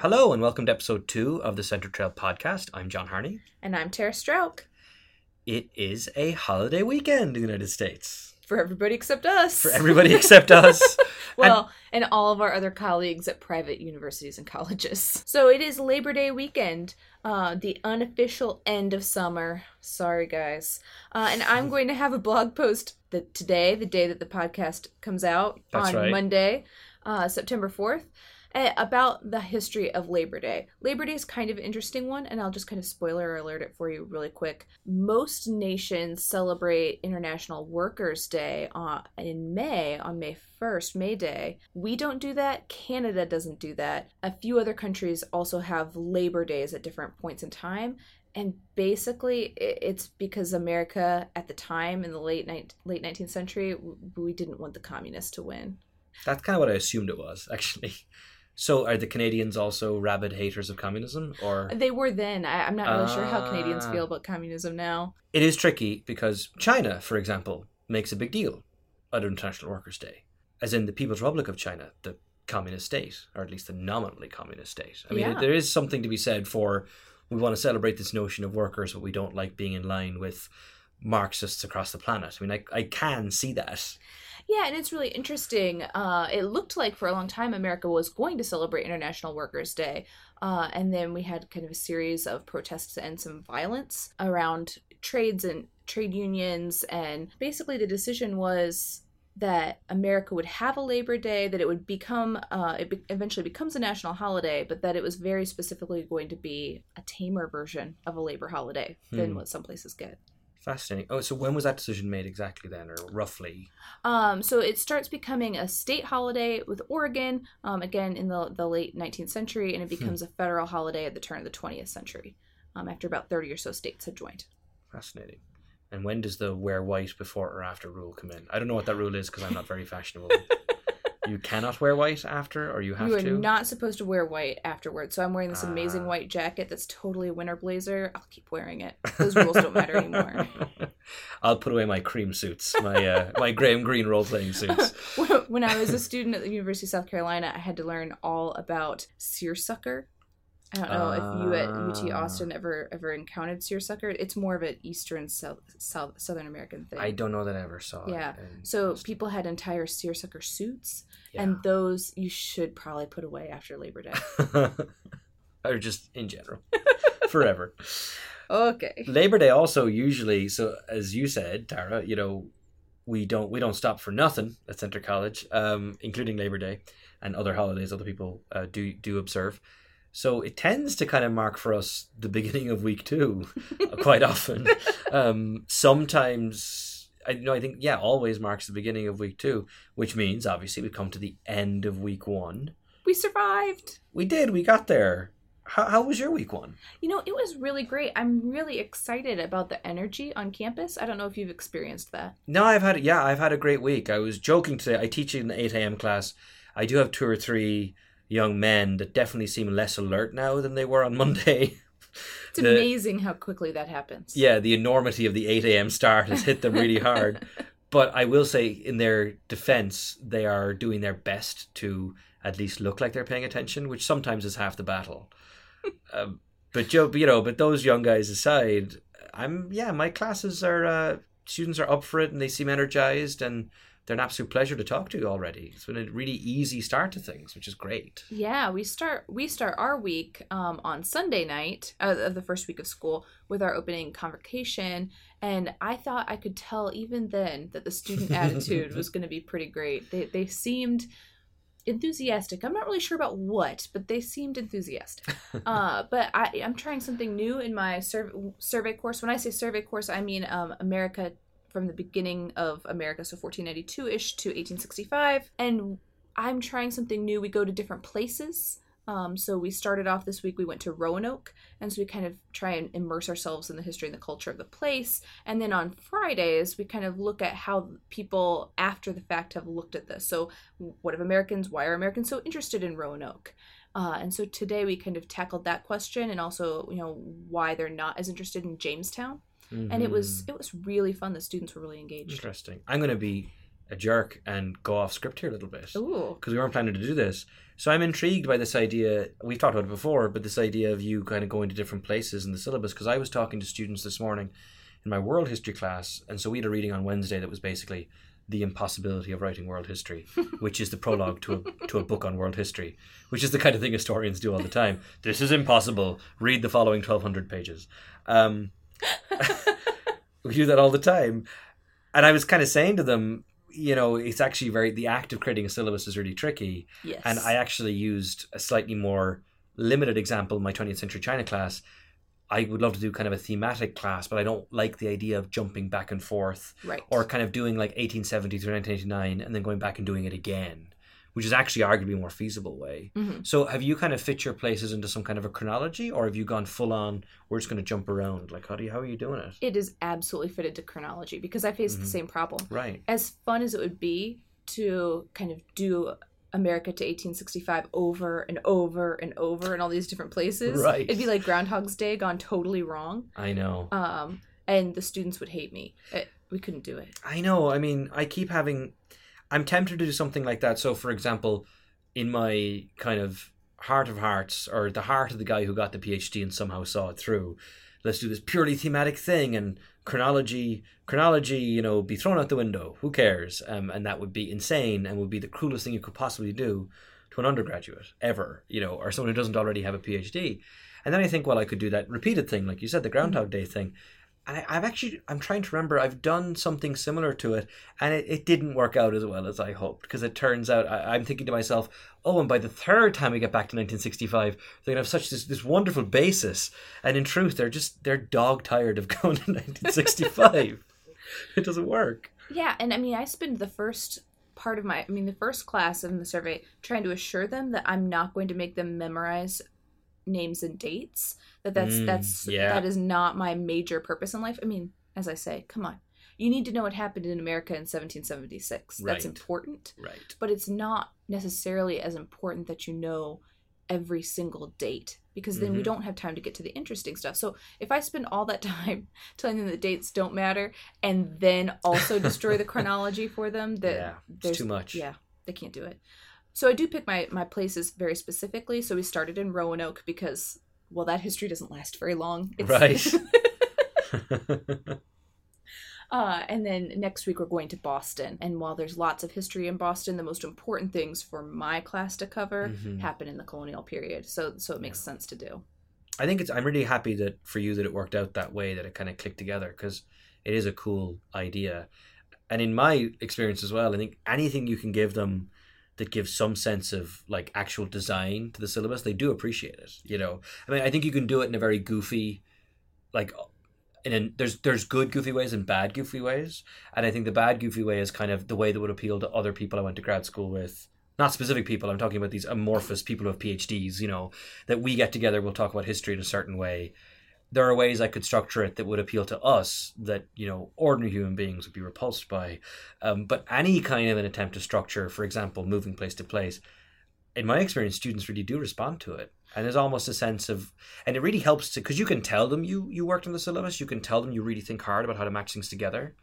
Hello and welcome to episode two of the Center Trail podcast. I'm John Harney. And I'm Tara Strauch. It is a holiday weekend in the United States. For everybody except us. For everybody except us. well, and, and all of our other colleagues at private universities and colleges. So it is Labor Day weekend, uh, the unofficial end of summer. Sorry, guys. Uh, and I'm going to have a blog post that today, the day that the podcast comes out, That's on right. Monday, uh, September 4th. Eh, About the history of Labor Day. Labor Day is kind of an interesting one, and I'll just kind of spoiler alert it for you really quick. Most nations celebrate International Workers' Day uh, in May, on May 1st, May Day. We don't do that. Canada doesn't do that. A few other countries also have Labor Days at different points in time. And basically, it's because America at the time in the late ni- late 19th century, we didn't want the communists to win. That's kind of what I assumed it was, actually. So are the Canadians also rabid haters of communism? Or They were then. I, I'm not really sure how Canadians Ah. feel about communism now. it is tricky because China, for example, makes a big deal out of International Workers' Day. As in the People's Republic of China, the communist state, or at least the nominally communist state. I mean, Yeah. there is something to be said for we want to celebrate this notion of workers, but we don't like being in line with Marxists across the planet. I mean, I, I can see that. Yeah, and it's really interesting. Uh, it looked like for a long time America was going to celebrate International Workers' Day. Uh, and then we had kind of a series of protests and some violence around trades and trade unions. And basically, the decision was that America would have a Labor Day, that it would become, uh, it be- eventually becomes a national holiday, but that it was very specifically going to be a tamer version of a labor holiday than Hmm. what some places get. Fascinating. Oh, so when was that decision made exactly then, or roughly? Um, so it starts becoming a state holiday with Oregon, um, again in the, the late 19th century, and it becomes a federal holiday at the turn of the 20th century, um, after about 30 or so states had joined. Fascinating. And when does the wear white before or after rule come in? I don't know what that rule is because I'm not very fashionable. you cannot wear white after, or you have to? You are not supposed to wear white afterwards. So I'm wearing this amazing Ah. white jacket that's totally a winter blazer. I'll keep wearing it. Those rules don't matter anymore. I'll put away my cream suits, my uh, my Graham Greene role playing suits. when I was a student at the University of South Carolina, I had to learn all about seersucker. I don't know if you at UT Ah. Austin ever ever encountered seersucker. It's more of an Eastern South, South Southern American thing. I don't know that I ever saw. Yeah. so Austin. people had entire seersucker suits, Yeah. and those you should probably put away after Labor Day. or just in general, forever. okay. Labor Day also usually so as you said, Tara, you know, we don't we don't stop for nothing at Centre College, um, including Labor Day and other holidays other people uh, do do observe. So it tends to kind of mark for us the beginning of week two, quite often. Um, sometimes I you know I think yeah always marks the beginning of week two, which means obviously we come to the end of week one. We survived. We did, we got there. How, how was your week one? You know, it was really great. I'm really excited about the energy on campus. I don't know if you've experienced that. No, I've had yeah, I've had a great week. I was joking today. I teach in the eight a.m. class. I do have two or three young men that definitely seem less alert now than they were on Monday. It's The- amazing how quickly that happens. yeah, the enormity of the eight a.m. start has hit them really hard. but I will say, in their defense, they are doing their best to at least look like they're paying attention, which sometimes is half the battle. um, but Joe, you know, but those young guys aside, I'm yeah, my classes are uh, students are up for it and they seem energized and they're an absolute pleasure to talk to you already. It's been a really easy start to things, which is great. Yeah, we start we start our week um, on Sunday night uh, of the first week of school with our opening convocation, and I thought I could tell even then that the student attitude was going to be pretty great. They they seemed enthusiastic. I'm not really sure about what, but they seemed enthusiastic. uh, but I, I'm trying something new in my sur- survey course. When I say survey course, I mean um, America from the beginning of America, so 1492 ish to 1865. And I'm trying something new. We go to different places. Um, so we started off this week, we went to Roanoke, and so we kind of try and immerse ourselves in the history and the culture of the place. And then on Fridays, we kind of look at how people after the fact have looked at this. So, what have Americans, why are Americans so interested in Roanoke? Uh, and so today we kind of tackled that question and also, you know, why they're not as interested in Jamestown. And it was Mhm. it was really fun. The students were really engaged. interesting. I'm going to be a jerk and go off script here a little bit Ooh. because we weren't planning to do this. So I'm intrigued by this idea. We've talked about it before, but this idea of you kind of going to different places in the syllabus. Because I was talking to students this morning in my world history class, and so we had a reading on Wednesday that was basically the impossibility of writing world history, which is the prologue to a, to a book on world history, which is the kind of thing historians do all the time. This is impossible. Read the following 1,200 pages. Um, we do that all the time. And I was kind of saying to them, you know, it's actually very, the act of creating a syllabus is really tricky. Yes. And I actually used a slightly more limited example in my 20th century China class. I would love to do kind of a thematic class, but I don't like the idea of jumping back and forth right. or kind of doing like 1870 through 1989 and then going back and doing it again, which is actually arguably a more feasible way. Mhm. So have you kind of fit your places into some kind of a chronology or have you gone full on, we're just going to jump around? Like, how do you, how are you doing it? It is absolutely fitted to chronology because I face Mhm. the same problem. Right. As fun as it would be to kind of do America to 1865 over and over and over in all these different places, Right. it'd be like Groundhog's Day gone totally wrong. I know. Um, and the students would hate me. It, we couldn't do it. I know. I mean, I keep having. I'm tempted to do something like that. So, for example, in my kind of heart of hearts, or the heart of the guy who got the PhD and somehow saw it through, let's do this purely thematic thing and chronology. Chronology, you know, be thrown out the window. Who cares? Um, and that would be insane and would be the cruelest thing you could possibly do to an undergraduate ever, you know, or someone who doesn't already have a PhD. And then I think, well, I could do that repeated thing, like you said, the Groundhog Day thing. And I, I've actually, I'm trying to remember, I've done something similar to it, and it, it didn't work out as well as I hoped. Because it turns out, I, I'm thinking to myself, oh, and by the third time we get back to 1965, they're to have such this, this wonderful basis. And in truth, they're just, they're dog tired of going to 1965. it doesn't work. Yeah, and I mean, I spend the first part of my, I mean, the first class in the survey trying to assure them that I'm not going to make them memorize names and dates. That that's Mm, that's yeah. that is not my major purpose in life. I mean, as I say, come on, you need to know what happened in America in 1776. Right. That's important, Right. but it's not necessarily as important that you know every single date because then we Mhm. don't have time to get to the interesting stuff. So if I spend all that time telling them that dates don't matter and then also destroy the chronology for them, that yeah. there's too much. yeah, they can't do it. So I do pick my my places very specifically. So we started in Roanoke because well, that history doesn't last very long. Right. uh, and then next week we're going to Boston. And while there's lots of history in Boston, the most important things for my class to cover Mhm. happen in the colonial period. So so it makes sense to do. I think it's. I'm really happy that for you that it worked out that way, that it kind of clicked together because it is a cool idea. And in my experience as well, I think anything you can give them that gives some sense of like actual design to the syllabus, they do appreciate it. You know, I mean, I think you can do it in a very goofy, like, in a, there's there's good goofy ways and bad goofy ways, and I think the bad goofy way is kind of the way that would appeal to other people I went to grad school with. Not specific people. I'm talking about these amorphous people who have PhDs. You know, that we get together, we'll talk about history in a certain way. There are ways I could structure it that would appeal to us that you know ordinary human beings would be repulsed by. Um, but any kind of an attempt to structure, for example, moving place to place, in my experience, students really do respond to it, and there's almost a sense of, and it really helps to because you can tell them you you worked on the syllabus, you can tell them you really think hard about how to match things together,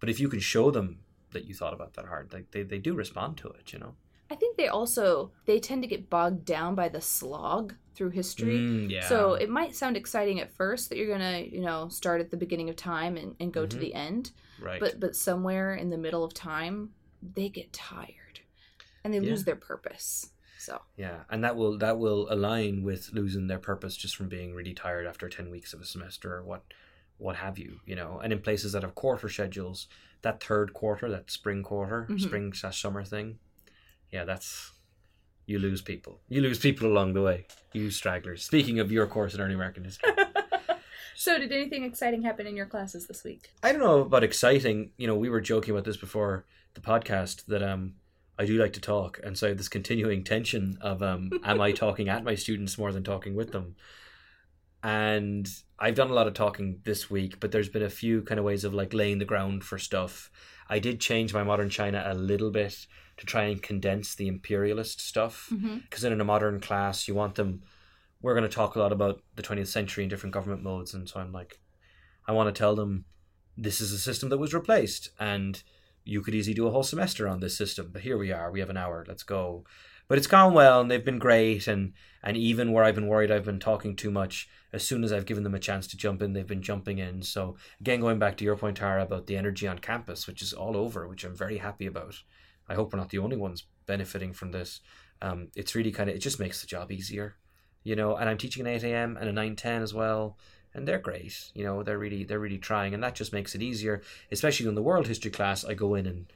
but if you can show them that you thought about that hard, like they, they do respond to it, you know. I think they also they tend to get bogged down by the slog through history. Mm, yeah. So it might sound exciting at first that you're gonna, you know, start at the beginning of time and, and go to Mhm. the end. right. But but somewhere in the middle of time, they get tired. And they Yeah. lose their purpose. So Yeah, and that will that will align with losing their purpose just from being really tired after ten weeks of a semester or what what have you, you know. And in places that have quarter schedules, that third quarter, that spring quarter, Mhm. spring slash summer thing, yeah, that's you lose people. You lose people along the way. You stragglers. Speaking of your course in early American history. So did anything exciting happen in your classes this week? I don't know about exciting. You know, we were joking about this before the podcast that um I do like to talk, and so I have this continuing tension of um am I talking at my students more than talking with them? And I've done a lot of talking this week, but there's been a few kind of ways of like laying the ground for stuff. I did change my modern China a little bit to try and condense the imperialist stuff Mm-hmm. because in a modern class you want them we're going to talk a lot about the 20th century and different government modes and so i'm like i want to tell them this is a system that was replaced and you could easily do a whole semester on this system, but here we are. We have an hour. Let's go. But it's gone well, and they've been great. And and even where I've been worried, I've been talking too much. As soon as I've given them a chance to jump in, they've been jumping in. So again, going back to your point, Tara, about the energy on campus, which is all over, which I'm very happy about. I hope we're not the only ones benefiting from this. Um, it's really kind of it just makes the job easier, you know. And I'm teaching an eight a.m. and a nine ten as well and they're great. You know, they're really they're really trying, and that just makes it easier. Especially in the world history class, I go in and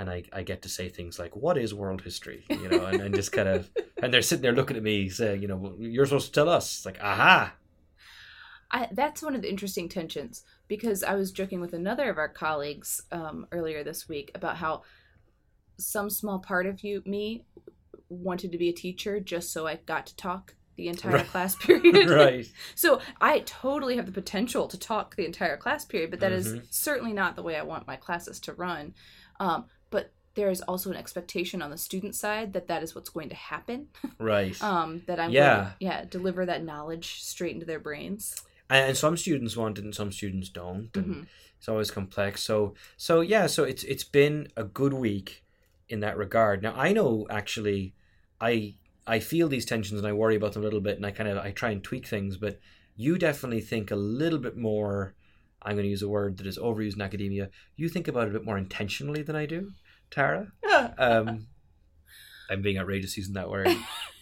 and I, I get to say things like, "What is world history?" You know, and, and just kind of and they're sitting there looking at me saying, "You know, well, you're supposed to tell us." It's like, aha. I, that's one of the interesting tensions because I was joking with another of our colleagues um, earlier this week about how some small part of you, me, wanted to be a teacher just so I got to talk the entire Right. class period. right. So I totally have the potential to talk the entire class period, but that is Mhm. certainly not the way I want my classes to run. Um, there is also an expectation on the student side that that is what's going to happen. Right. Um, that I'm Yeah. to, yeah deliver that knowledge straight into their brains. and, and some students want it, and some students don't. And Mhm. it's always complex. So so yeah. So it's it's been a good week in that regard. Now I know actually, I I feel these tensions and I worry about them a little bit, and I kind of I try and tweak things. But you definitely think a little bit more. I'm going to use a word that is overused in academia. You think about it a bit more intentionally than I do, Tara. Um, I'm being outrageous using that word,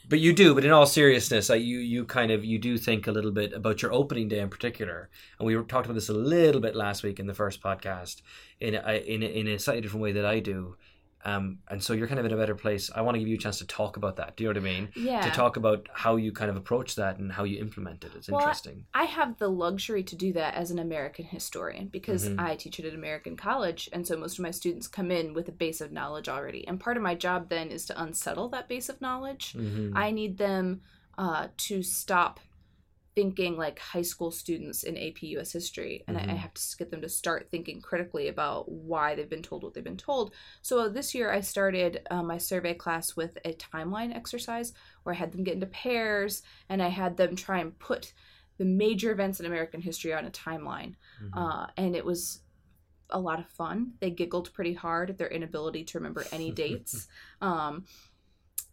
but you do. But in all seriousness, I, you you kind of you do think a little bit about your opening day in particular, and we talked about this a little bit last week in the first podcast in a, in a, in a slightly different way that I do. Um, and so you're kind of in a better place. I want to give you a chance to talk about that. Do you know what I mean? yeah. To talk about how you kind of approach that and how you implement it. It's Well, interesting. I have the luxury to do that as an American historian because Mhm. I teach at an American college, and so most of my students come in with a base of knowledge already. And part of my job then is to unsettle that base of knowledge. Mhm. I need them uh, to stop thinking like high school students in AP US history, and I, I Mhm. have to get them to start thinking critically about why they've been told what they've been told. So this year, I started uh, my survey class with a timeline exercise where I had them get into pairs, and I had them try and put the major events in American history on a timeline, Mhm. uh, and it was a lot of fun. They giggled pretty hard at their inability to remember any dates, um,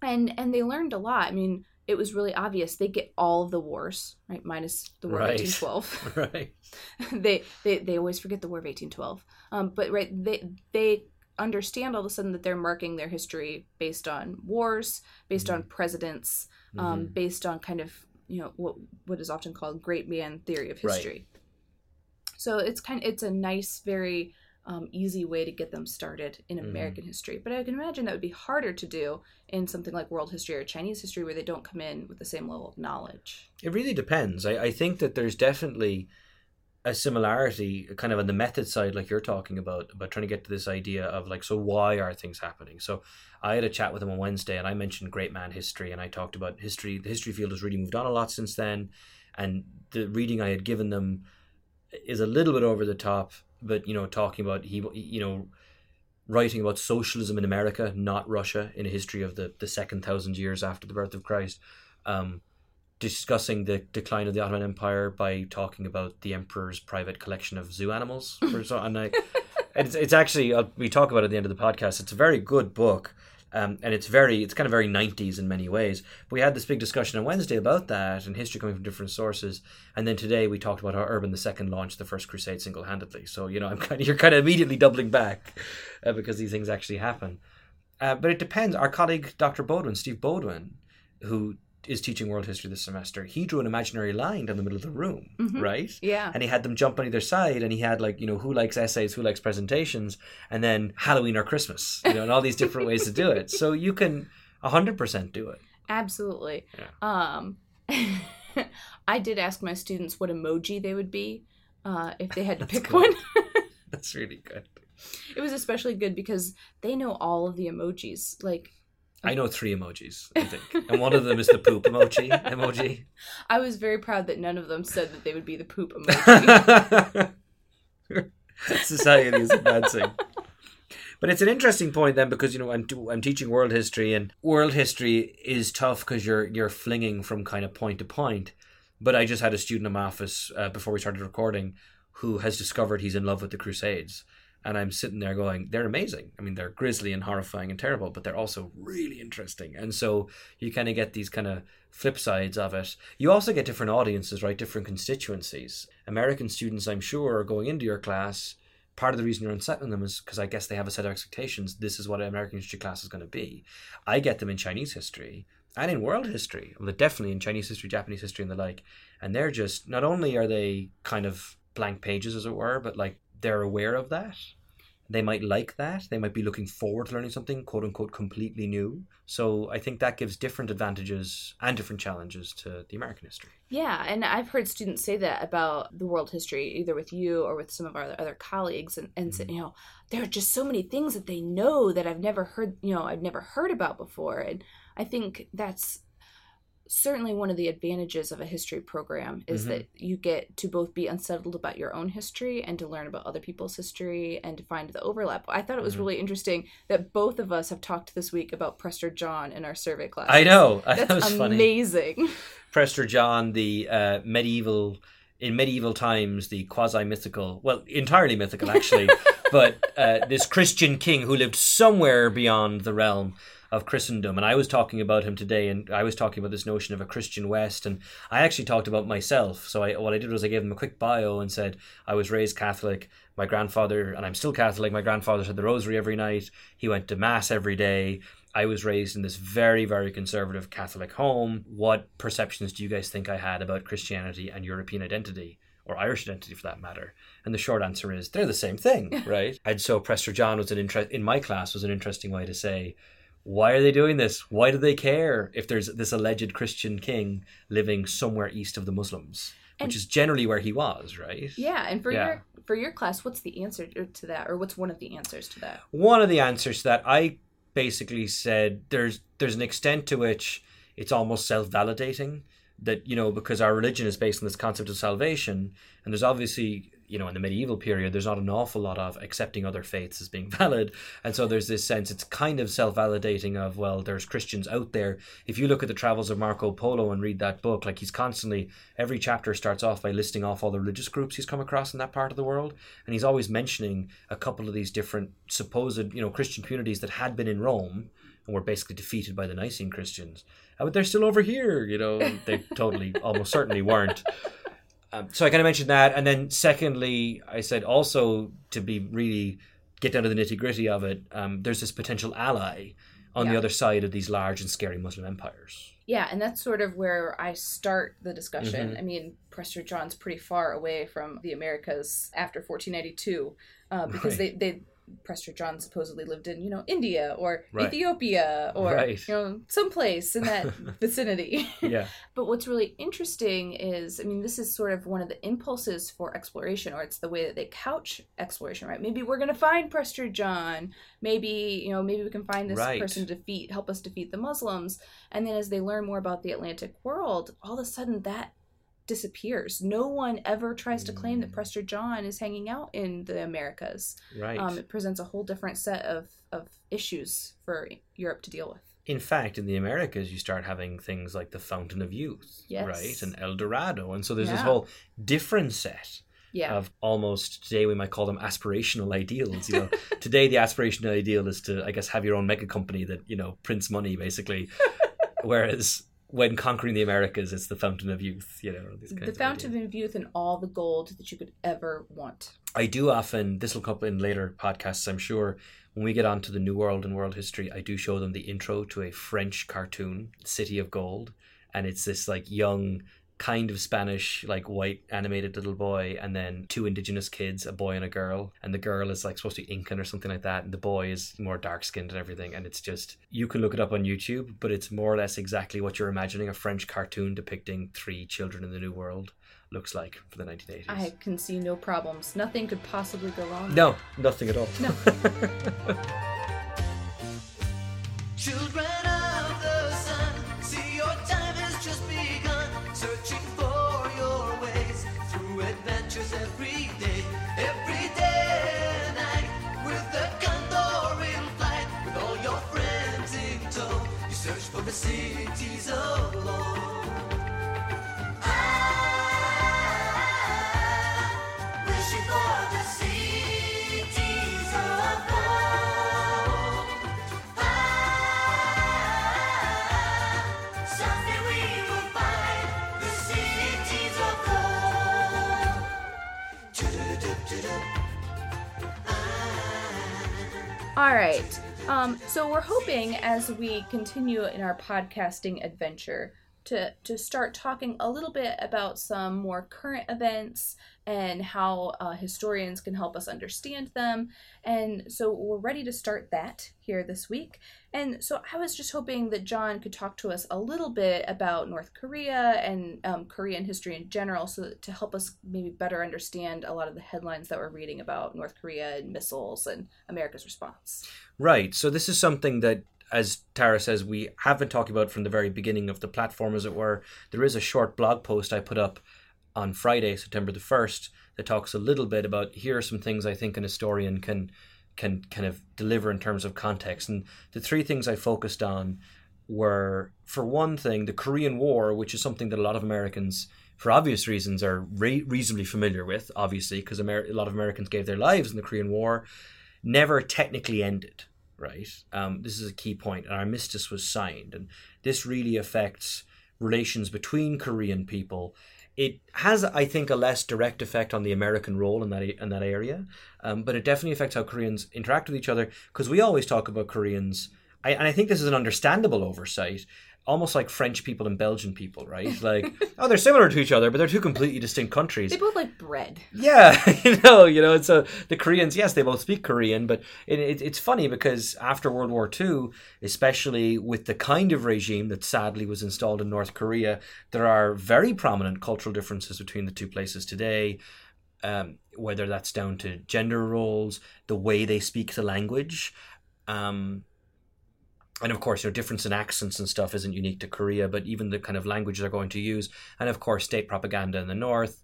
and and they learned a lot. I mean, it was really obvious. They get all of the wars, right, minus the War Right. of 1812. right. they, they they always forget the War of 1812. Um, but right, they they understand all of a sudden that they're marking their history based on wars, based on presidents, um, Mhm. based on kind of you know what what is often called great man theory of history Right. So it's kind of, it's a nice, very um, easy way to get them started in Mhm. American history. But I can imagine that would be harder to do in something like world history or Chinese history, where they don't come in with the same level of knowledge. It really depends. I, I think that there's definitely a similarity kind of on the method side, like you're talking about, about trying to get to this idea of like, so why are things happening? So I had a chat with him on Wednesday and I mentioned great man history and I talked about history. The history field has really moved on a lot since then. And the reading I had given them is a little bit over the top, but, you know, talking about, he, you know, writing about socialism in America, not Russia, in a history of the, the second thousand years after the birth of Christ. Um, discussing the decline of the Ottoman Empire by talking about the emperor's private collection of zoo animals. For so, and I, it's it's actually uh, we talk about it at the end of the podcast. It's a very good book, um, and it's very it's kind of very nineties in many ways. But we had this big discussion on Wednesday about that and history coming from different sources, and then today we talked about how Urban II launched the first crusade single handedly. So you know, I'm kind of you're kind of immediately doubling back uh, because these things actually happen. Uh, but it depends. Our colleague Dr. Beaudoin, Steve Beaudoin, who is teaching world history this semester, he drew an imaginary line down the middle of the room, Mhm. right? Yeah. And he had them jump on either side, and he had like you know who likes essays, who likes presentations, and then Halloween or Christmas, you know, and all these different ways to do it. So you can hundred percent do it. Absolutely. Um, I did ask my students what emoji they would be uh, if they had to pick good. one. That's really good. it was especially good because they know all of the emojis. Like, I know three emojis, I think, and one of them is the poop emoji. Emoji. I was very proud that none of them said that they would be the poop emoji. Society is advancing. But it's an interesting point then because you know I'm I'm teaching world history and world history is tough because you're you're flinging from kind of point to point. But I just had a student in my office uh, before we started recording who has discovered he's in love with the Crusades, and I'm sitting there going, they're amazing. I mean, they're grisly and horrifying and terrible, but they're also really interesting. And so you kind of get these kind of flip sides of it. You also get different audiences, right? Different constituencies. American students, I'm sure, are going into your class. Part of the reason you're unsettling them is because I guess they have a set of expectations. This is what an American history class is going to be. I get them in Chinese history and in world history, well, definitely in Chinese history, Japanese history, and the like. And they're just not only are they kind of blank pages, as it were, but like they're aware of that. They might like that. They might be looking forward to learning something quote unquote completely new. So I think that gives different advantages and different challenges to the American history. Yeah, and I've heard students say that about the world history, either with you or with some of our other colleagues, and, and mm-hmm. you know, there are just so many things that they know that I've never heard, you know, I've never heard about before. And I think that's certainly one of the advantages of a history program is mm-hmm. that you get to both be unsettled about your own history and to learn about other people's history and to find the overlap. I thought it was mm-hmm. really interesting that both of us have talked this week about Prester John in our survey class. I know. That's that was amazing. Funny. Prester John, the uh, medieval in medieval times, the quasi mythical, well, entirely mythical actually, but uh, this Christian king who lived somewhere beyond the realm of Christendom. And I was talking about him today, and I was talking about this notion of a Christian West. And I actually talked about myself. So I, what I did was I gave him a quick bio and said I was raised Catholic. My grandfather, and I'm still Catholic. My grandfather said the Rosary every night. He went to Mass every day. I was raised in this very, very conservative Catholic home. What perceptions do you guys think I had about Christianity and European identity? or Irish identity for that matter? And the short answer is they're the same thing, right? and so Prester John was an interest in my class was an interesting way to say why are they doing this? Why do they care if there's this alleged Christian king living somewhere east of the Muslims? And which is generally where he was, right? Yeah, and for yeah. your for your class, what's the answer to that, or what's one of the answers to that? One of the answers to that, I basically said there's there's an extent to which it's almost self validating that you know because our religion is based on this concept of salvation, and there's obviously you know in the medieval period there's not an awful lot of accepting other faiths as being valid. And so there's this sense it's kind of self-validating of well there's christians out there. If you look at the travels of marco polo and read that book like he's constantly every chapter starts off by listing off all the religious groups he's come across in that part of the world. And he's always mentioning a couple of these different supposed you know christian communities that had been in rome and were basically defeated by the nicene christians. Uh, but they're still over here you know they totally almost certainly weren't um, so I kind of mentioned that, and then secondly, I said also to be really get down to the nitty gritty of it. Um, there's this potential ally on yeah. the other side of these large and scary Muslim empires. Yeah, and that's sort of where I start the discussion. Mm-hmm. I mean, Prester John's pretty far away from the Americas after 1492 uh, because right. they, they Prester John supposedly lived in, you know, India or right. Ethiopia or right. you know, someplace in that vicinity. Yeah. but what's really interesting is, I mean, this is sort of one of the impulses for exploration, or it's the way that they couch exploration, right? Maybe we're gonna find Prester John. Maybe, you know, maybe we can find this right. person to defeat help us defeat the Muslims. And then as they learn more about the Atlantic world, all of a sudden that disappears. No one ever tries to claim that mm. Prester John is hanging out in the Americas. Right. Um, it presents a whole different set of, of issues for Europe to deal with. In fact, in the Americas, you start having things like the Fountain of Youth, yes. right, and El Dorado, and so there's yeah. this whole different set yeah. of almost today we might call them aspirational ideals. You know, today the aspirational ideal is to, I guess, have your own mega company that you know prints money basically, whereas when conquering the Americas, it's the fountain of youth, you know. the fountain of, of youth and all the gold that you could ever want. I do often, this will come up in later podcasts, I'm sure. When we get onto the New World and world history, I do show them the intro to a French cartoon, City of Gold. And it's this like young kind of Spanish, like white animated little boy, and then two indigenous kids, a boy and a girl. And the girl is like supposed to be Incan or something like that, and the boy is more dark skinned and everything. And it's just, you can look it up on YouTube, but it's more or less exactly what you're imagining a French cartoon depicting three children in the New World looks like for the 1980s. I can see no problems. Nothing could possibly go wrong. No, nothing at all. No. All right. Um, so we're hoping as we continue in our podcasting adventure to to start talking a little bit about some more current events and how uh, historians can help us understand them. And so we're ready to start that here this week. And so I was just hoping that John could talk to us a little bit about North Korea and um, Korean history in general, so to help us maybe better understand a lot of the headlines that we're reading about North Korea and missiles and America's response. Right. So this is something that, as Tara says, we have been talking about from the very beginning of the platform, as it were. There is a short blog post I put up on Friday, September the first, that talks a little bit about here are some things I think an historian can can kind of deliver in terms of context. And the three things I focused on were, for one thing, the Korean War, which is something that a lot of Americans, for obvious reasons, are re- reasonably familiar with. Obviously, because Amer- a lot of Americans gave their lives in the Korean War, never technically ended. Right. Um, this is a key point. and armistice was signed, and this really affects relations between Korean people it has, I think, a less direct effect on the American role in that in that area, um, but it definitely affects how Koreans interact with each other. Because we always talk about Koreans, I, and I think this is an understandable oversight, almost like French people and Belgian people, right? Like, oh, they're similar to each other, but they're two completely distinct countries. They both like bread. Yeah, you know, you know. So the Koreans, yes, they both speak Korean, but it, it, it's funny because after World War II, especially with the kind of regime that sadly was installed in North Korea, there are very prominent cultural differences between the two places today. Um, whether that's down to gender roles, the way they speak the language. Um, and of course, you know, difference in accents and stuff isn't unique to Korea, but even the kind of language they're going to use, and of course, state propaganda in the north,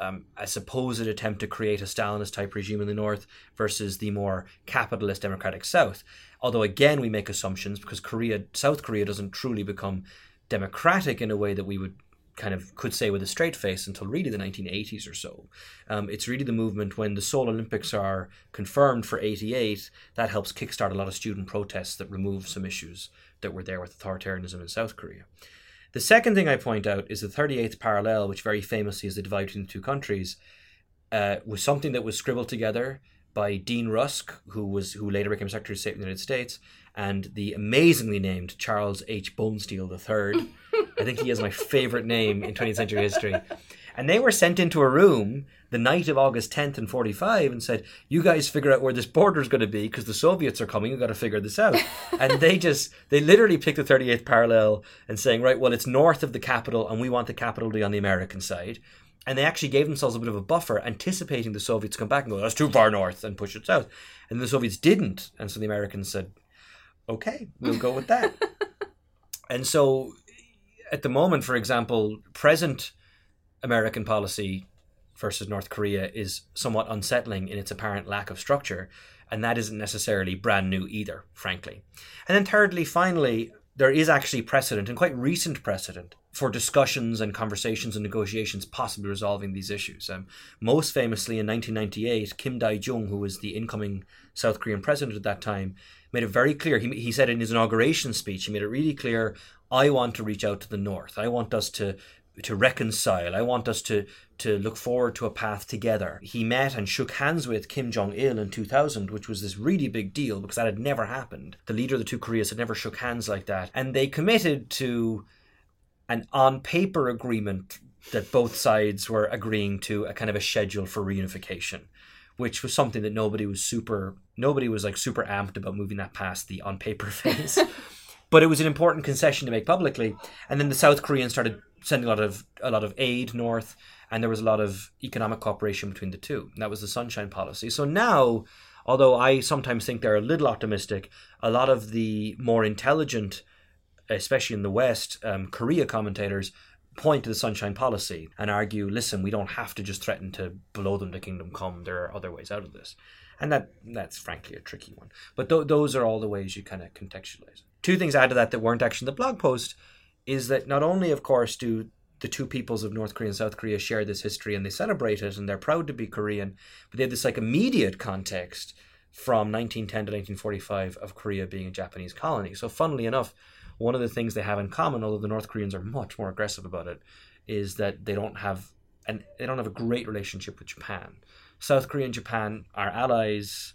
um, a supposed attempt to create a Stalinist type regime in the north versus the more capitalist democratic south. Although again, we make assumptions because Korea, South Korea, doesn't truly become democratic in a way that we would kind of could say with a straight face until really the 1980s or so. Um, it's really the movement when the Seoul Olympics are confirmed for 88 that helps kickstart a lot of student protests that remove some issues that were there with authoritarianism in South Korea. The second thing I point out is the 38th parallel, which very famously is the divide between the two countries, uh, was something that was scribbled together by Dean Rusk, who was who later became Secretary of State of the United States, and the amazingly named Charles H. Bonesteel III. I think he is my favorite name in 20th century history. And they were sent into a room the night of August 10th and 45 and said, You guys figure out where this border is going to be because the Soviets are coming. You've got to figure this out. and they just, they literally picked the 38th parallel and saying, Right, well, it's north of the capital and we want the capital to be on the American side. And they actually gave themselves a bit of a buffer, anticipating the Soviets come back and go, That's too far north and push it south. And the Soviets didn't. And so the Americans said, Okay, we'll go with that. and so at the moment, for example, present American policy versus North Korea is somewhat unsettling in its apparent lack of structure, and that isn't necessarily brand new either, frankly. And then, thirdly, finally, there is actually precedent, and quite recent precedent, for discussions and conversations and negotiations possibly resolving these issues. Um, most famously, in 1998, Kim Dae Jung, who was the incoming South Korean president at that time, made it very clear. He, he said in his inauguration speech, he made it really clear I want to reach out to the North. I want us to to reconcile. I want us to to look forward to a path together. He met and shook hands with Kim Jong Il in 2000, which was this really big deal because that had never happened. The leader of the two Koreas had never shook hands like that, and they committed to an on paper agreement that both sides were agreeing to a kind of a schedule for reunification which was something that nobody was super nobody was like super amped about moving that past the on paper phase but it was an important concession to make publicly. And then the south koreans started sending a lot of a lot of aid north and there was a lot of economic cooperation between the two. That was the sunshine policy. So now although i sometimes think they're a little optimistic a lot of the more intelligent especially in the west um, korea commentators point to the sunshine policy and argue listen we don't have to just threaten to blow them to kingdom come. There are other ways out of this. And that that's frankly a tricky one. But th- those are all the ways you kind of contextualize it. Two things add to that that weren't actually in the blog post is that not only of course do the two peoples of north korea and south korea share this history and they celebrate it and they're proud to be korean but they have this like immediate context from 1910 to 1945 of korea being a japanese colony so funnily enough one of the things they have in common, although the North Koreans are much more aggressive about it, is that they don't have and they don't have a great relationship with Japan. South Korea and Japan are allies,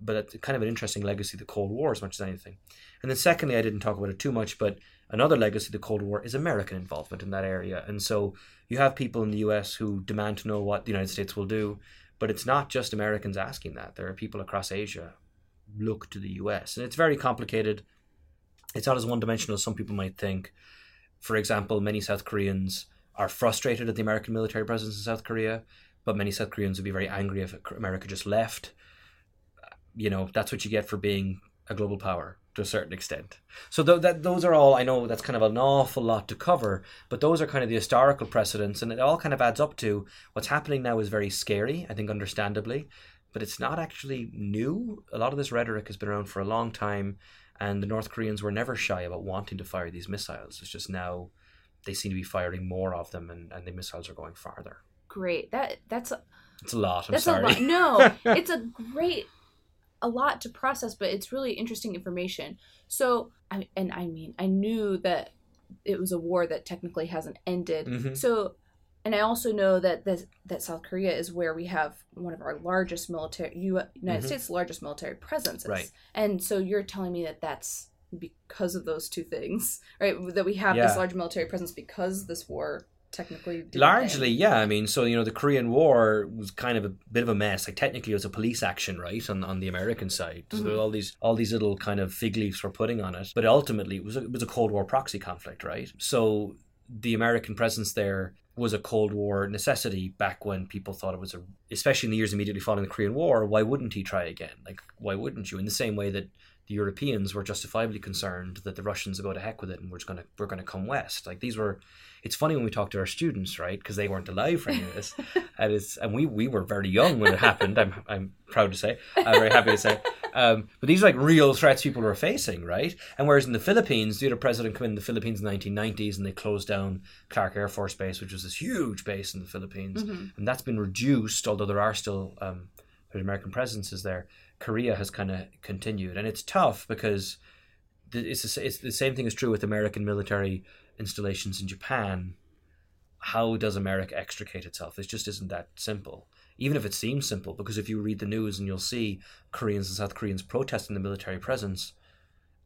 but it's kind of an interesting legacy of the Cold War as much as anything. And then secondly, I didn't talk about it too much, but another legacy of the Cold War is American involvement in that area. And so you have people in the US who demand to know what the United States will do, but it's not just Americans asking that. There are people across Asia look to the US. And it's very complicated. It's not as one dimensional as some people might think. For example, many South Koreans are frustrated at the American military presence in South Korea, but many South Koreans would be very angry if America just left. You know, that's what you get for being a global power to a certain extent. So th- that those are all I know that's kind of an awful lot to cover, but those are kind of the historical precedents, and it all kind of adds up to what's happening now is very scary. I think, understandably, but it's not actually new. A lot of this rhetoric has been around for a long time, and the North Koreans were never shy about wanting to fire these missiles. It's just now they seem to be firing more of them, and, and the missiles are going farther. Great. That that's a, It's a lot. I'm that's sorry. a lot. No, it's a great a lot to process, but it's really interesting information. So, I and I mean, I knew that it was a war that technically hasn't ended. Mhm. So, and I also know that this, that South Korea is where we have one of our largest military U, United Mhm. States' largest military presences. Right. And so you're telling me that that's because of those two things, right? That we have Yeah. this large military presence because this war technically Largely, end. yeah. I mean, so you know, the Korean War was kind of a bit of a mess. Like technically, it was a police action, right, on, on the American side. So there were all these all these little kind of fig leaves were putting on it, but ultimately, it was a, it was a Cold War proxy conflict, right? So the American presence there was a Cold War necessity back when people thought it was a, especially in the years immediately following the Korean War. Why wouldn't he try again? Like, why wouldn't you? In the same way that the Europeans were justifiably concerned that the Russians would go to heck with it and we're just gonna we're gonna come west. Like these were. It's funny when we talk to our students, right? Because they weren't alive for any of this, and it's and we we were very young when it happened. I'm I'm proud to say. I'm very happy to say. Um, but these are like real threats people were facing, right? And whereas in the Philippines, the other president came in the Philippines in the 1990s and they closed down Clark Air Force Base, which was this huge base in the Philippines, Mhm. and that's been reduced. Although there are still um, there's American presences there. Korea has kind of continued, and it's tough because it's it's the same thing is true with American military installations in Japan. How does America extricate itself? It just isn't that simple. Even if it seems simple, because if you read the news and you'll see Koreans and South Koreans protesting the military presence,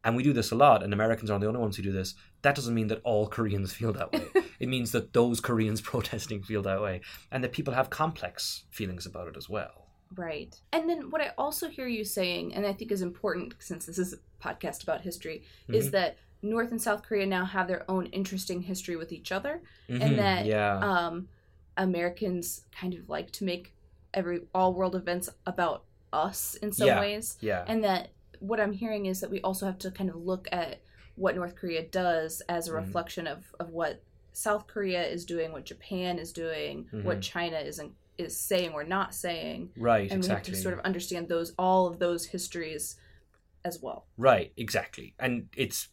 and we do this a lot, and Americans are the only ones who do this, that doesn't mean that all Koreans feel that way. it means that those Koreans protesting feel that way, and that people have complex feelings about it as well. Right. And then what I also hear you saying, and I think is important since this is a podcast about history, is Mhm. that North and South Korea now have their own interesting history with each other, Mhm, and that yeah, um, Americans kind of like to make every all world events about us in some Yeah. ways, yeah, and that what I'm hearing is that we also have to kind of look at what North Korea does as a Mhm. reflection of of what South Korea is doing, what Japan is doing, what Mhm. China is is saying or not saying right, and exactly. we have to sort of understand those all of those histories as well. Right, exactly, and it's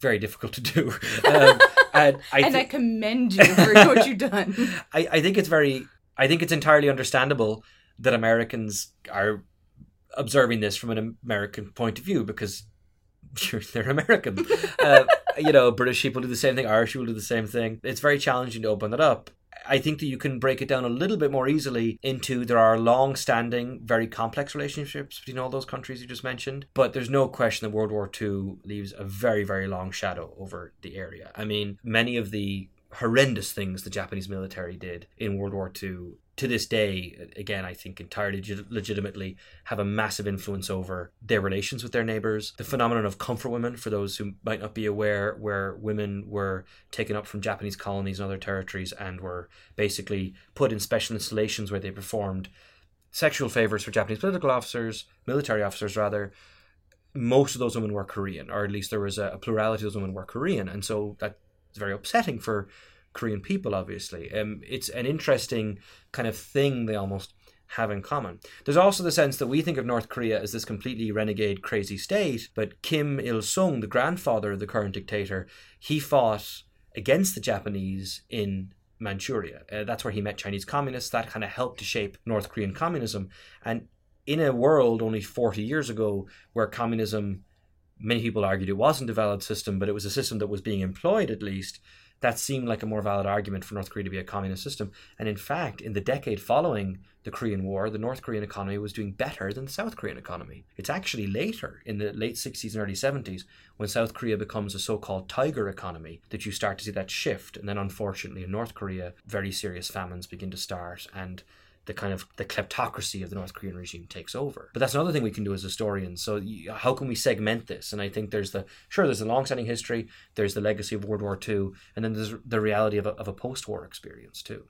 very difficult to do. Um, and I, and I commend you for what you've done. I, I think it's very, I think it's entirely understandable that Americans are observing this from an American point of view because they're American. uh, you know, British people do the same thing, Irish people do the same thing. It's very challenging to open that up. I think that you can break it down a little bit more easily into there are long standing, very complex relationships between all those countries you just mentioned. But there's no question that World War II leaves a very, very long shadow over the area. I mean, many of the horrendous things the Japanese military did in World War II to this day, again, I think entirely legit- legitimately have a massive influence over their relations with their neighbors. The phenomenon of comfort women, for those who might not be aware, where women were taken up from Japanese colonies and other territories and were basically put in special installations where they performed sexual favors for Japanese political officers, military officers rather. Most of those women were Korean, or at least there was a, plurality of those women were Korean, and so that's very upsetting for Korean people. Obviously, um, it's an interesting kind of thing they almost have in common. There's also the sense that we think of North Korea as this completely renegade, crazy state, but Kim Il Sung, the grandfather of the current dictator, he fought against the Japanese in Manchuria. Uh, that's where he met Chinese communists. That kind of helped to shape North Korean communism. And in a world only 40 years ago where communism, many people argued it wasn't a valid system, but it was a system that was being employed at least, that seemed like a more valid argument for North Korea to be a communist system. And in fact, in the decade following the Korean War, the North Korean economy was doing better than the South Korean economy. It's actually later, in the late 60s and early 70s, when South Korea becomes a so called tiger economy, that you start to see that shift. And then, unfortunately, in North Korea, very serious famines begin to start and the kind of the kleptocracy of the North Korean regime takes over. But that's another thing we can do as historians. So you- how can we segment this? And I think there's the sure there's a long-standing history, there's the legacy of World War II, and then there's the reality of a, of a post-war experience too.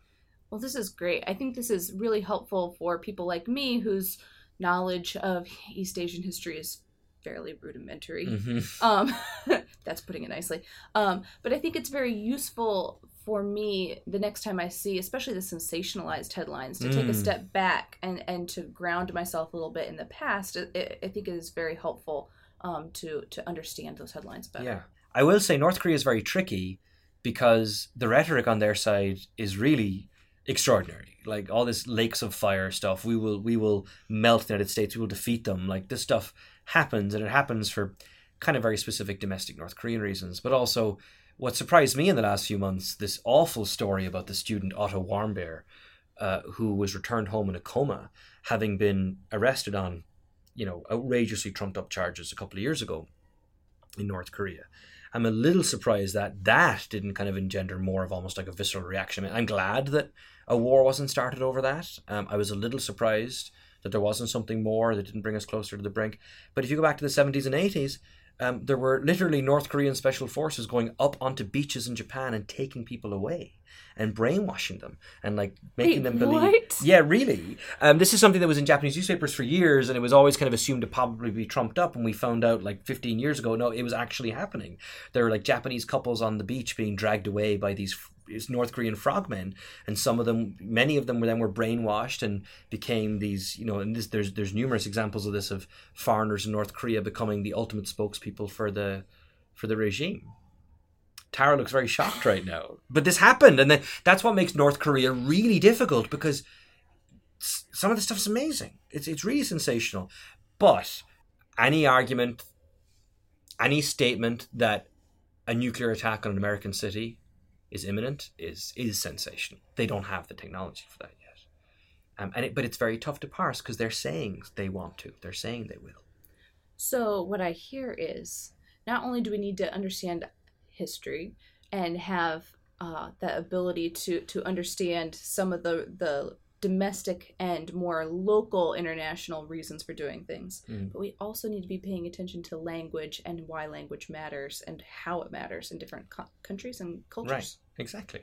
Well, this is great. I think this is really helpful for people like me whose knowledge of East Asian history is fairly rudimentary. Mhm. Um, that's putting it nicely. Um, but I think it's very useful for me the next time I see, especially the sensationalized headlines, to take a Mm. step back and and to ground myself a little bit in the past. It, it, I think it is very helpful um, to to understand those headlines better. Yeah. I will say North Korea is very tricky because the rhetoric on their side is really extraordinary. Like all this lakes of fire stuff, we will we will melt the United States, we will defeat them. Like this stuff happens and it happens for kind of very specific domestic North Korean reasons. But also what surprised me in the last few months, this awful story about the student Otto Warmbier, uh, who was returned home in a coma, having been arrested on, you know, outrageously trumped up charges a couple of years ago in North Korea. I'm a little surprised that that didn't kind of engender more of almost like a visceral reaction. I'm glad that a war wasn't started over that. Um, I was a little surprised that there wasn't something more that didn't bring us closer to the brink. But if you go back to the 70s and 80s, um, there were literally North Korean special forces going up onto beaches in Japan and taking people away and brainwashing them and like making Wait, them believe. what? Yeah, really. Um, this is something that was in Japanese newspapers for years, and it was always kind of assumed to probably be trumped up. And we found out like 15 years ago, no, it was actually happening. There were like Japanese couples on the beach being dragged away by these these North Korean frogmen, and some of them, many of them, were then were brainwashed and became these, you know. And this, there's there's numerous examples of this of foreigners in North Korea becoming the ultimate spokespeople for the for the regime. Tara looks very shocked right now. But this happened, and that's what makes North Korea really difficult because some of the stuff's amazing. It's it's really sensational. But any argument, any statement that a nuclear attack on an American city is imminent is is sensational. They don't have the technology for that yet. Um, and it, but it's very tough to parse because they're saying they want to. They're saying they will. So what I hear is not only do we need to understand history and have uh, that ability to to understand some of the the domestic and more local international reasons for doing things, Mm. but we also need to be paying attention to language and why language matters and how it matters in different co- countries and cultures. Right. Exactly.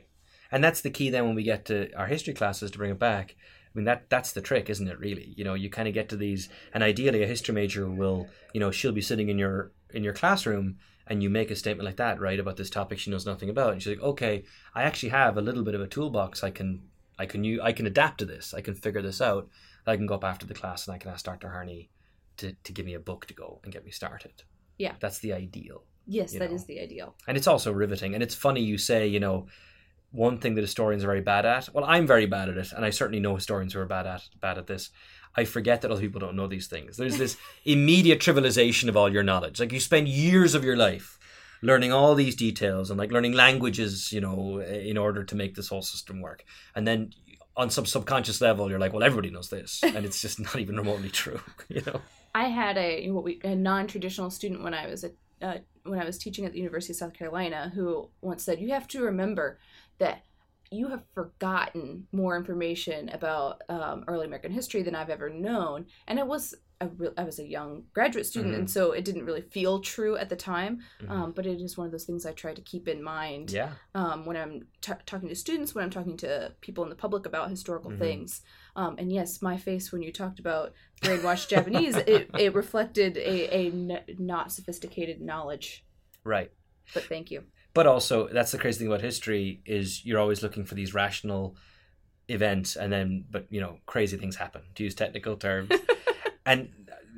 And that's the key then when we get to our history classes to bring it back. I mean that that's the trick, isn't it really? You know, you kind of get to these and ideally a history major will, you know, she'll be sitting in your in your classroom and you make a statement like that, right, about this topic she knows nothing about. And she's like, "Okay, I actually have a little bit of a toolbox I can I can use, I can adapt to this. I can figure this out. I can go up after the class and I can ask Dr. Harney to, to give me a book to go and get me started. Yeah. That's the ideal. Yes, You that know. is the ideal. And it's also riveting. And it's funny you say, you know, one thing that historians are very bad at. Well, I'm very bad at it, and I certainly know historians who are bad at bad at this. I forget that other people don't know these things. There's this immediate trivialization of all your knowledge. Like you spend years of your life learning all these details and like learning languages, you know, in order to make this whole system work. And then on some subconscious level, you're like, well, everybody knows this, and it's just not even remotely true, you know. I had a what we a non-traditional student when I was a uh, when I was teaching at the University of South Carolina who once said, "You have to remember that you have forgotten more information about um, early American history than I've ever known." And it was a real, I was a young graduate student, Mhm. and so it didn't really feel true at the time. Mhm. Um, but it is one of those things I try to keep in mind Yeah. um, when I'm t- talking to students, when I'm talking to people in the public about historical Mhm. things. Um, and yes, my face when you talked about brainwashed Japanese, it, it reflected a, a n- not sophisticated knowledge. Right. But thank you. but also that's the crazy thing about history is you're always looking for these rational events and then but you know crazy things happen to use technical terms and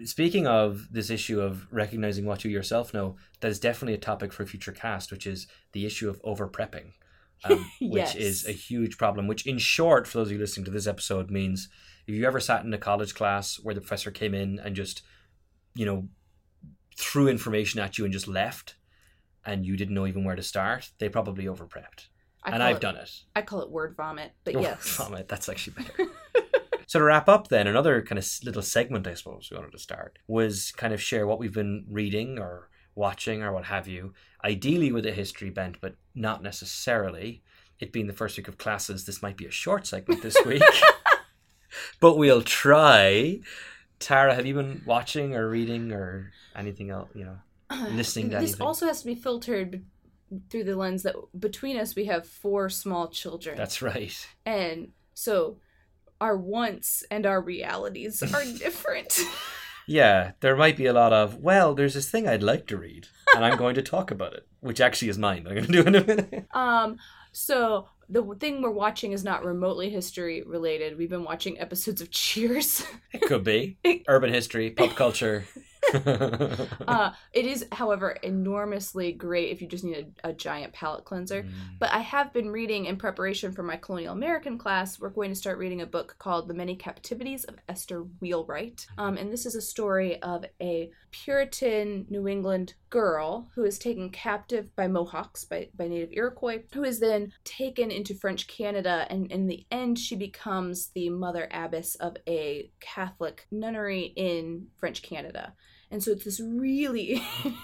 speaking of this issue of recognizing what you yourself know that is definitely a topic for a future cast which is the issue of over prepping um, which is a huge problem which in short for those of you listening to this episode means if you ever sat in a college class where the professor came in and just you know threw information at you and just left and you didn't know even where to start, they probably over prepped. And I've it- done it. I call it word vomit, but Oh, yes. vomit, that's actually better. so to wrap up, then another kind of little segment, I suppose we wanted to start was kind of share what we've been reading or watching or what have you. Ideally with a history bent, but not necessarily. It being the first week of classes, this might be a short segment this week, but we'll try. Tara, have you been watching or reading or anything else? You know, uh, listening to this anything? also has to be filtered through the lens that between us we have four small children. that's right. and so our wants and our realities are different. Yeah, there might be a lot of, well, there's this thing I'd like to read, and I'm going to talk about it, which actually is mine. I'm going to do in a minute. um so the thing we're watching is not remotely history related. We've been watching episodes of Cheers. It could be urban history, pop culture. uh, it is, however, enormously great if you just need a, a giant palate cleanser. Mm. But I have been reading in preparation for my colonial American class. We're going to start reading a book called The Many Captivities of Esther Wheelwright. Um, and this is a story of a Puritan New England girl who is taken captive by Mohawks, by, by native Iroquois, who is then taken into French Canada. And in the end, she becomes the mother abbess of a Catholic nunnery in French Canada. And so it's this really.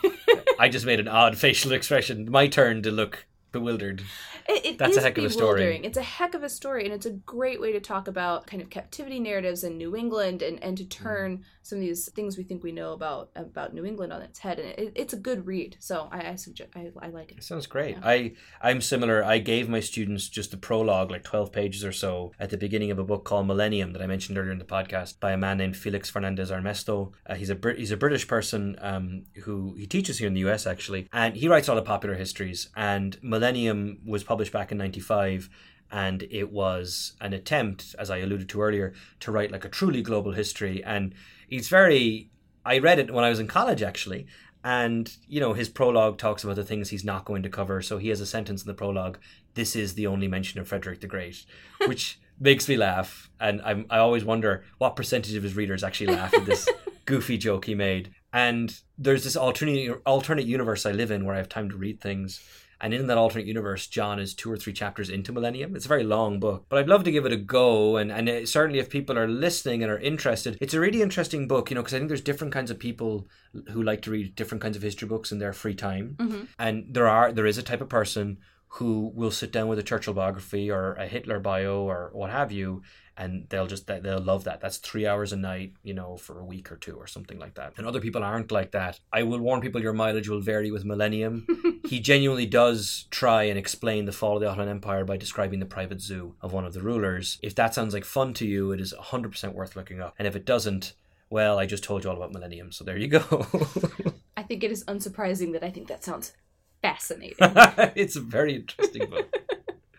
I just made an odd facial expression. My turn to look bewildered. It, it That's a heck of a story. It's a heck of a story, and it's a great way to talk about kind of captivity narratives in New England, and, and to Mm. turn some of these things we think we know about about New England on its head. And it, it's a good read, so I, I suggest I, I like It it. sounds great. Yeah. I I'm similar. I gave my students just the prologue, like twelve pages or so, at the beginning of a book called Millennium that I mentioned earlier in the podcast by a man named Felix Fernandez Armesto. Uh, he's a he's a British person um, who he teaches here in the U.S. actually, and he writes all the popular histories. And Millennium was published back in '95. And it was an attempt, as I alluded to earlier, to write like a truly global history. And it's very. I read it when I was in college, actually, and you know his prologue talks about the things he's not going to cover so he has a sentence in the prologue this is the only mention of frederick the great which makes me laugh and I'm, i always wonder what percentage of his readers actually laugh at this goofy joke he made and there's this alternate alternate universe i live in where i have time to read things and in that alternate universe, John is two or three chapters into Millennium. It's a very long book, but I'd love to give it a go. And, and it, certainly, if people are listening and are interested, it's a really interesting book, you know, because I think there's different kinds of people who like to read different kinds of history books in their free time. hmm And there are there is a type of person who will sit down with a Churchill biography or a Hitler bio or what have you, and they'll just they'll love that. That's three hours a night, you know, for a week or two or something like that. And other people aren't like that. I will warn people your mileage will vary with Millennium. he genuinely does try and explain the fall of the Ottoman Empire by describing the private zoo of one of the rulers. If that sounds like fun to you, it is 100% worth looking up. And if it doesn't, well, I just told you all about Millennium, so there you go. I think it is unsurprising that I think that sounds fascinating. it's a very interesting book.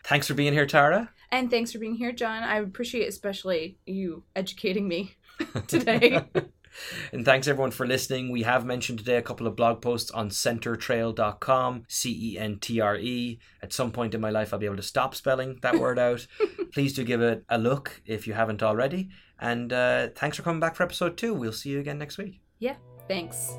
Thanks for being here, Tara. and thanks for being here, John. I appreciate especially you educating me today. and thanks everyone for listening. We have mentioned today a couple of blog posts on centretrail.com, C E N T R E. At some point in my life, I'll be able to stop spelling that word out. Please do give it a look if you haven't already. And uh, thanks for coming back for episode two. We'll see you again next week. yeah, thanks.